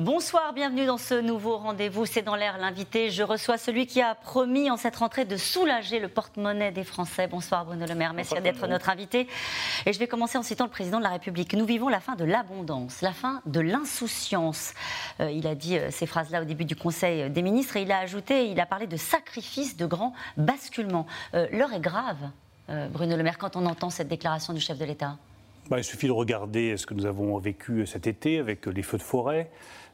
Bonsoir, bienvenue dans ce nouveau rendez-vous. C'est dans l'air l'invité. Je reçois celui qui a promis en cette rentrée de soulager le porte-monnaie des Français. Bonsoir Bruno Le Maire, merci d'être notre invité. Et je vais commencer en citant le président de la République. Nous vivons la fin de l'abondance, la fin de l'insouciance. Euh, il a dit euh, ces phrases-là au début du Conseil des ministres et il a ajouté, il a parlé de sacrifice, de grands basculements. Euh, l'heure est grave, Bruno Le Maire, quand on entend cette déclaration du chef de l'État. Bah, il suffit de regarder ce que nous avons vécu cet été avec les feux de forêt.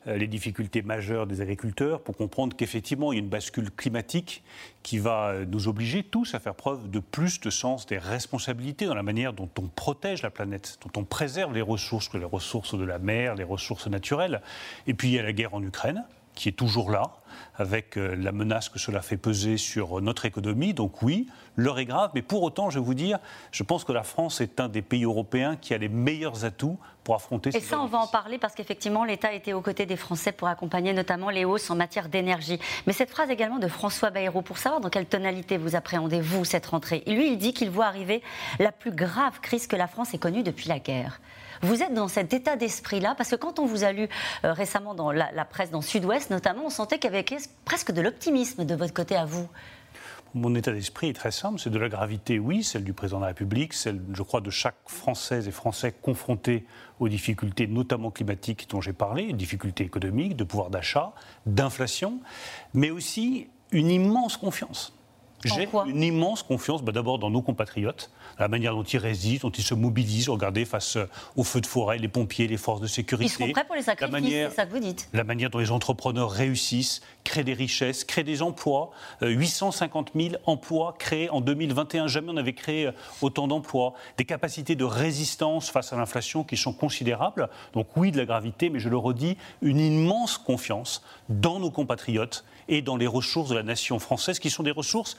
Euh, les difficultés majeures des agriculteurs pour comprendre qu'effectivement, il y a une bascule climatique qui va euh, nous obliger tous à faire preuve de plus de sens des responsabilités dans la manière dont on protège la planète, dont on préserve les ressources, les ressources de la mer, les ressources naturelles. Et puis il y a la guerre en Ukraine qui est toujours là, avec euh, la menace que cela fait peser sur notre économie. Donc oui, l'heure est grave, mais pour autant, je vais vous dire, je pense que la France est un des pays européens qui a les meilleurs atouts pour affronter Et ça, on va en parler parce qu'effectivement, l'État était aux côtés des Français pour accompagner notamment les hausses en matière d'énergie. Mais cette phrase également de François Bayrou, pour savoir dans quelle tonalité vous appréhendez, vous, cette rentrée. Lui, il dit qu'il voit arriver la plus grave crise que la France ait connue depuis la guerre. Vous êtes dans cet état d'esprit-là Parce que quand on vous a lu euh, récemment dans la, presse, dans Sud-Ouest notamment, on sentait qu'il y avait presque de l'optimisme de votre côté à vous. Mon état d'esprit est très simple, c'est de la gravité, oui, celle du président de la République, celle, je crois, de chaque Française et Français confrontés aux difficultés, notamment climatiques dont j'ai parlé, difficultés économiques, de pouvoir d'achat, d'inflation, mais aussi une immense confiance. J'ai une immense confiance, bah, d'abord dans nos compatriotes, la manière dont ils résistent, dont ils se mobilisent. Regardez, face euh, aux feux de forêt, les pompiers, les forces de sécurité. Ils sont prêts pour les sacrifices, c'est ça que vous dites. La manière dont les entrepreneurs réussissent, créent des richesses, créent des emplois. 850 euh, 000 emplois créés en 2021. Jamais on n'avait créé euh, autant d'emplois. Des capacités de résistance face à l'inflation qui sont considérables. Donc oui, de la gravité, mais je le redis, une immense confiance dans nos compatriotes et dans les ressources de la nation française, qui sont des ressources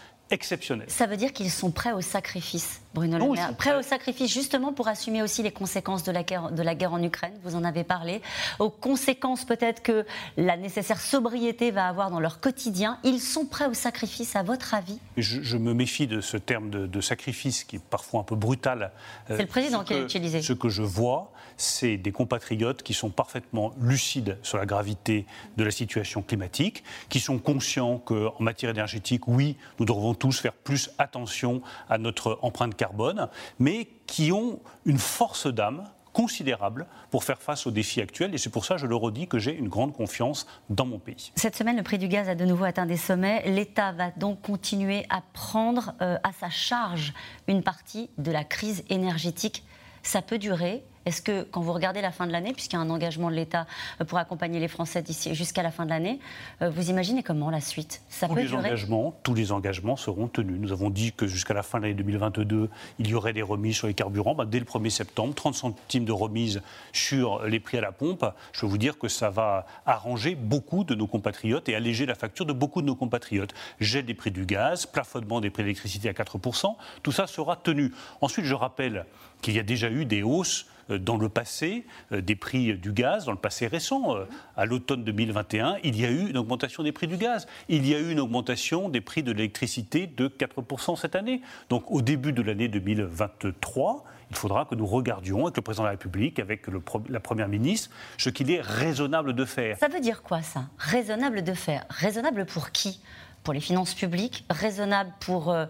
Ça veut dire qu'ils sont prêts au sacrifice, Bruno Le Maire. Prêts au sacrifice justement pour assumer aussi les conséquences de la, guerre, de la guerre en Ukraine, vous en avez parlé, aux conséquences peut-être que la nécessaire sobriété va avoir dans leur quotidien. Ils sont prêts au sacrifice, à votre avis? Je, me méfie de ce terme de, sacrifice qui est parfois un peu brutal. Euh, C'est le président qui l'a utilisé. Ce que je vois, c'est des compatriotes qui sont parfaitement lucides sur la gravité de la situation climatique, qui sont conscients qu'en matière énergétique, oui, nous devons tous faire plus attention à notre empreinte carbone, mais qui ont une force d'âme considérable pour faire face aux défis actuels. Et c'est pour ça, je le redis, que j'ai une grande confiance dans mon pays. Cette semaine, le prix du gaz a de nouveau atteint des sommets. L'État va donc continuer à prendre euh, à sa charge une partie de la crise énergétique. Ça peut durer est-ce que quand vous regardez la fin de l'année, puisqu'il y a un engagement de l'État euh, pour accompagner les Français d'ici jusqu'à la fin de l'année, euh, vous imaginez comment la suite Ça tous les engagements, Tous les engagements seront tenus. Nous avons dit que jusqu'à la fin de l'année 2022, il y aurait des remises sur les carburants. Bah, dès le 1er septembre, 30 centimes de remise sur les prix à la pompe. Je peux vous dire que ça va arranger beaucoup de nos compatriotes et alléger la facture de beaucoup de nos compatriotes. Gel des prix du gaz, plafonnement des prix de l'électricité à 4%, tout ça sera tenu. Ensuite, je rappelle qu'il y a déjà eu des hausses dans le passé euh, des prix du gaz, dans le passé récent. Euh, à l'automne 2021, il y a eu une augmentation des prix du gaz. Il y a eu une augmentation des prix de l'électricité de 4% cette année. Donc au début de l'année 2023, il faudra que nous regardions avec le président de la République, avec la Première ministre, ce qu'il est raisonnable de faire. Ça veut dire quoi ça? Raisonnable de faire Raisonnable pour qui? Pour les finances publiques, raisonnable pour, euh,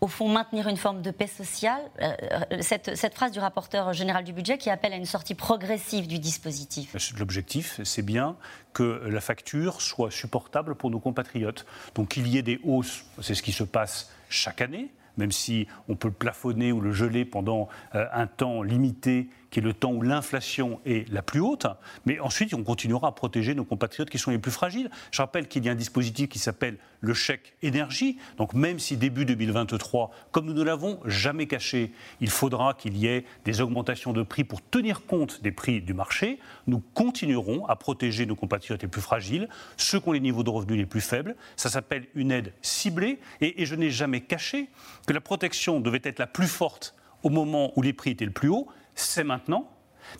au fond, maintenir une forme de paix sociale? Euh, euh, cette, cette, phrase du rapporteur général du budget qui appelle à une sortie progressive du dispositif. L'objectif, c'est bien que la facture soit supportable pour nos compatriotes. Donc qu'il y ait des hausses, c'est ce qui se passe chaque année même si on peut le plafonner ou le geler pendant euh, un temps limité, qui est le temps où l'inflation est la plus haute. Mais ensuite, on continuera à protéger nos compatriotes qui sont les plus fragiles. Je rappelle qu'il y a un dispositif qui s'appelle le chèque énergie. Donc même si début 2023, comme nous ne l'avons jamais caché, il faudra qu'il y ait des augmentations de prix pour tenir compte des prix du marché, nous continuerons à protéger nos compatriotes les plus fragiles, ceux qui ont les niveaux de revenus les plus faibles. Ça s'appelle une aide ciblée. Et, je n'ai jamais caché que la protection devait être la plus forte au moment où les prix étaient le plus haut, c'est maintenant.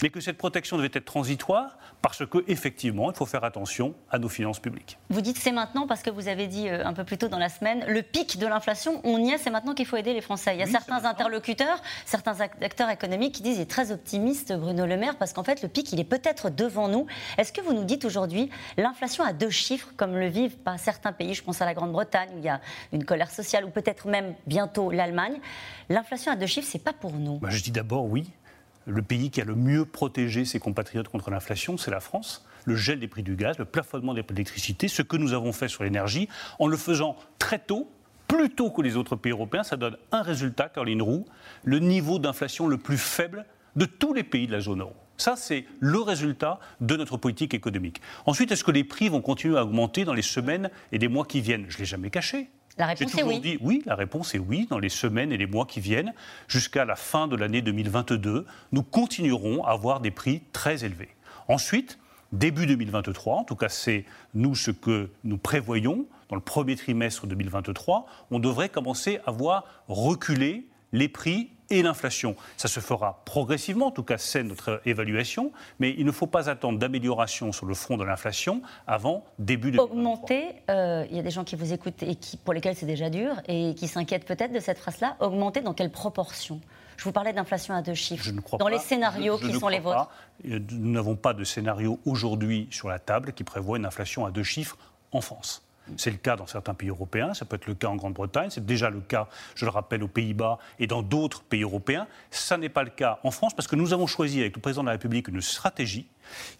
mais que cette protection devait être transitoire parce qu'effectivement, il faut faire attention à nos finances publiques. Vous dites c'est maintenant parce que vous avez dit euh, un peu plus tôt dans la semaine, le pic de l'inflation, on y est, c'est maintenant qu'il faut aider les Français. Il y a certains interlocuteurs, certains acteurs économiques qui disent il est très optimiste, Bruno Le Maire, parce qu'en fait, le pic, il est peut-être devant nous. Est-ce que vous nous dites aujourd'hui l'inflation à deux chiffres, comme le vivent pas certains pays, je pense à la Grande-Bretagne, où il y a une colère sociale, ou peut-être même bientôt l'Allemagne, l'inflation à deux chiffres, c'est pas pour nous bah, Je dis d'abord oui. Le pays qui a le mieux protégé ses compatriotes contre l'inflation, c'est la France. Le gel des prix du gaz, le plafonnement des prix de l'électricité, ce que nous avons fait sur l'énergie, en le faisant très tôt, plus tôt que les autres pays européens, ça donne un résultat, Caroline Roux, le niveau d'inflation le plus faible de tous les pays de la zone euro. Ça, c'est le résultat de notre politique économique. Ensuite, est-ce que les prix vont continuer à augmenter dans les semaines et les mois qui viennent? Je ne l'ai jamais caché. La réponse est oui. Dit, oui, la réponse est oui. Dans les semaines et les mois qui viennent, jusqu'à la fin de l'année 2022, nous continuerons à avoir des prix très élevés. Ensuite, début 2023, en tout cas c'est nous ce que nous prévoyons, dans le premier trimestre 2023, on devrait commencer à voir reculer les prix et l'inflation. Ça se fera progressivement, en tout cas c'est notre évaluation, mais il ne faut pas attendre d'amélioration sur le front de l'inflation avant début de Augmenter, euh, il y a des gens qui vous écoutent et qui, pour lesquels c'est déjà dur et qui s'inquiètent peut-être de cette phrase-là. Augmenter dans quelle proportion? Je vous parlais d'inflation à deux chiffres. Je ne crois dans les scénarios qui sont les vôtres. Nous n'avons pas de scénario aujourd'hui sur la table qui prévoit une inflation à deux chiffres en France. C'est le cas dans certains pays européens, ça peut être le cas en Grande-Bretagne, c'est déjà le cas, je le rappelle, aux Pays-Bas et dans d'autres pays européens. Ça n'est pas le cas en France parce que nous avons choisi avec le président de la République une stratégie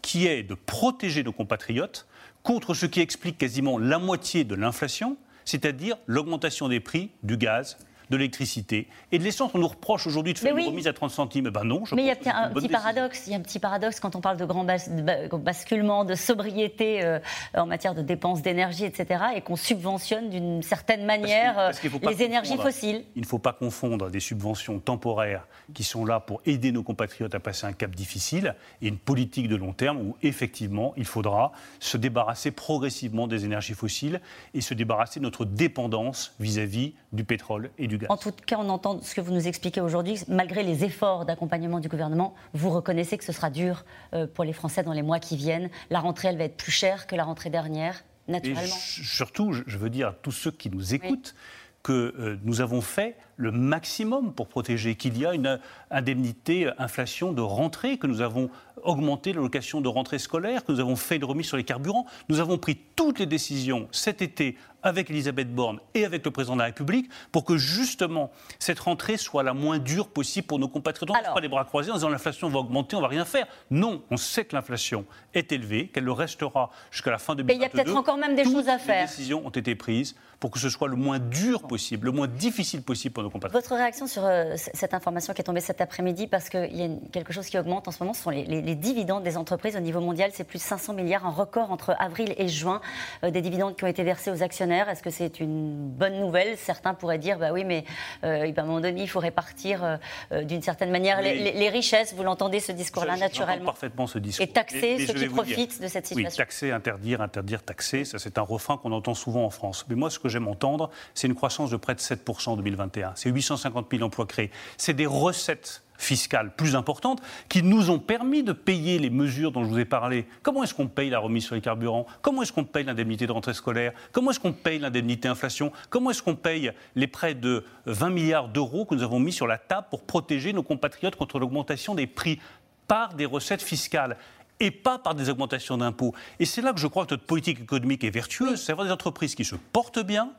qui est de protéger nos compatriotes contre ce qui explique quasiment la moitié de l'inflation, c'est-à-dire l'augmentation des prix du gaz de l'électricité et de l'essence. On nous reproche aujourd'hui de faire une remise à 30 centimes. Ben non, je Mais il y a un, petit paradoxe. Il y a un petit paradoxe quand on parle de grand basculement, de sobriété euh, en matière de dépenses d'énergie, etc., et qu'on subventionne d'une certaine manière euh, les énergies fossiles. Il ne faut pas confondre des subventions temporaires qui sont là pour aider nos compatriotes à passer un cap difficile et une politique de long terme où effectivement il faudra se débarrasser progressivement des énergies fossiles et se débarrasser de notre dépendance vis-à-vis -vis du pétrole et du en tout cas, on entend ce que vous nous expliquez aujourd'hui. Malgré les efforts d'accompagnement du gouvernement, vous reconnaissez que ce sera dur euh, pour les Français dans les mois qui viennent. La rentrée, elle va être plus chère que la rentrée dernière, naturellement. surtout, je veux dire à tous ceux qui nous écoutent que euh, nous avons fait le maximum pour protéger, qu'il y a une indemnité inflation de rentrée, que nous avons augmenté l'allocation de rentrée scolaire, que nous avons fait une remise sur les carburants. Nous avons pris toutes les décisions cet été avec Elisabeth Borne et avec le président de la République pour que justement cette rentrée soit la moins dure possible pour nos compatriotes. On ne pas les bras croisés en disant l'inflation va augmenter, on va rien faire. Non, on sait que l'inflation est élevée, qu'elle le restera jusqu'à la fin de 2022. Mais il y a peut-être encore même des choses à faire. Les décisions ont été prises pour que ce soit le moins dur possible, le moins difficile possible pour nos compatriotes. Votre réaction sur euh, cette information qui est tombée cet après-midi, parce qu'il y a quelque chose qui augmente en ce moment, ce sont les, dividendes des entreprises au niveau mondial. C'est plus de 500 milliards, un record entre avril et juin, euh, des dividendes qui ont été versés aux actionnaires. Est-ce que c'est une bonne nouvelle? Certains pourraient dire, bah oui, mais euh, à un moment donné, il faut répartir d'une certaine manière les, richesses. Vous l'entendez ce discours-là naturellement parfaitement ce discours. Et taxer ceux qui profitent de cette situation. Oui, taxer, interdire, interdire, taxer, ça c'est un refrain qu'on entend souvent en France. Mais moi, ce que j'aime entendre, c'est une croissance de près de 7% en 2021. C'est 850 000 emplois créés. C'est des recettes fiscales plus importantes qui nous ont permis de payer les mesures dont je vous ai parlé. Comment est-ce qu'on paye la remise sur les carburants? Comment est-ce qu'on paye l'indemnité de rentrée scolaire? Comment est-ce qu'on paye l'indemnité inflation? Comment est-ce qu'on paye les près de 20 milliards d'euros que nous avons mis sur la table pour protéger nos compatriotes contre l'augmentation des prix par des recettes fiscales et pas par des augmentations d'impôts? Et c'est là que je crois que notre politique économique est vertueuse, c'est avoir des entreprises qui se portent bien,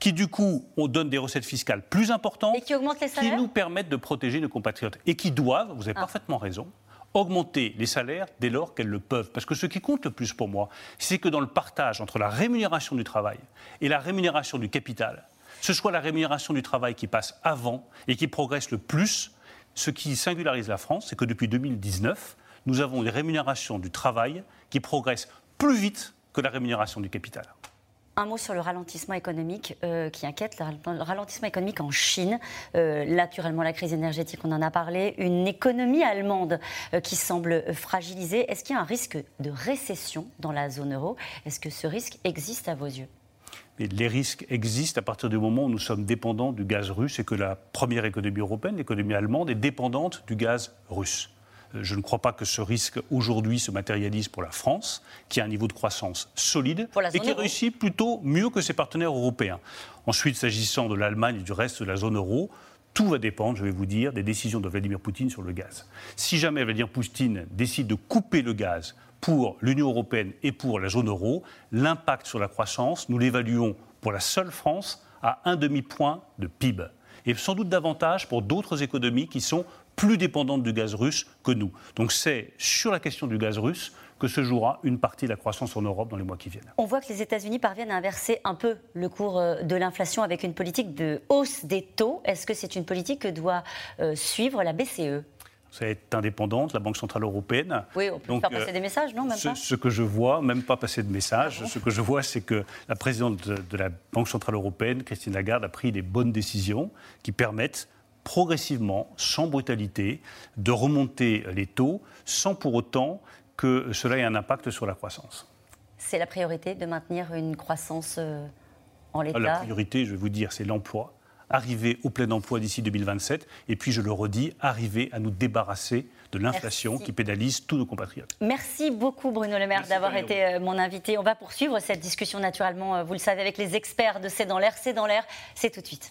qui du coup on donne des recettes fiscales plus importantes, et qui, augmentent les salaires qui nous permettent de protéger nos compatriotes et qui doivent, vous avez ah. parfaitement raison, augmenter les salaires dès lors qu'elles le peuvent. Parce que ce qui compte le plus pour moi, c'est que dans le partage entre la rémunération du travail et la rémunération du capital, ce soit la rémunération du travail qui passe avant et qui progresse le plus. Ce qui singularise la France, c'est que depuis 2019, nous avons des rémunérations du travail qui progressent plus vite que la rémunération du capital. Un mot sur le ralentissement économique euh, qui inquiète, le ralentissement économique en Chine. Euh, naturellement, la crise énergétique, on en a parlé. Une économie allemande euh, qui semble fragilisée. Est-ce qu'il y a un risque de récession dans la zone euro? Est-ce que ce risque existe à vos yeux? Les risques existent à partir du moment où nous sommes dépendants du gaz russe et que la première économie européenne, l'économie allemande, est dépendante du gaz russe. Je ne crois pas que ce risque aujourd'hui se matérialise pour la France, qui a un niveau de croissance solide et qui réussit plutôt mieux que ses partenaires européens. Ensuite, s'agissant de l'Allemagne et du reste de la zone euro, tout va dépendre, je vais vous dire, des décisions de Vladimir Poutine sur le gaz. Si jamais Vladimir Poutine décide de couper le gaz pour l'Union européenne et pour la zone euro, l'impact sur la croissance, nous l'évaluons pour la seule France à un demi-point de PIB. Et sans doute davantage pour d'autres économies qui sont plus dépendantes du gaz russe que nous. Donc c'est sur la question du gaz russe que se jouera une partie de la croissance en Europe dans les mois qui viennent. On voit que les États-Unis parviennent à inverser un peu le cours euh, de l'inflation avec une politique de hausse des taux. Est-ce que c'est une politique que doit euh, suivre la BCE est indépendante, la Banque Centrale Européenne. Oui, on peut faire passer euh, des messages, non même ce, ce, que je vois, même pas passer de messages, ah ce que je vois, c'est que la présidente de, de la Banque Centrale Européenne, Christine Lagarde, a pris des bonnes décisions qui permettent progressivement, sans brutalité, de remonter les taux sans pour autant que cela ait un impact sur la croissance. C'est la priorité de maintenir une croissance euh, en l'état? La priorité, je vais vous dire, c'est l'emploi. Arriver au plein emploi d'ici 2027. Et puis, je le redis, arriver à nous débarrasser de l'inflation qui pénalise tous nos compatriotes. Merci beaucoup Bruno Le Maire d'avoir été euh, mon invité. On va poursuivre cette discussion naturellement, euh, vous le savez, avec les experts de C'est dans l'air. C'est dans l'air, c'est tout de suite.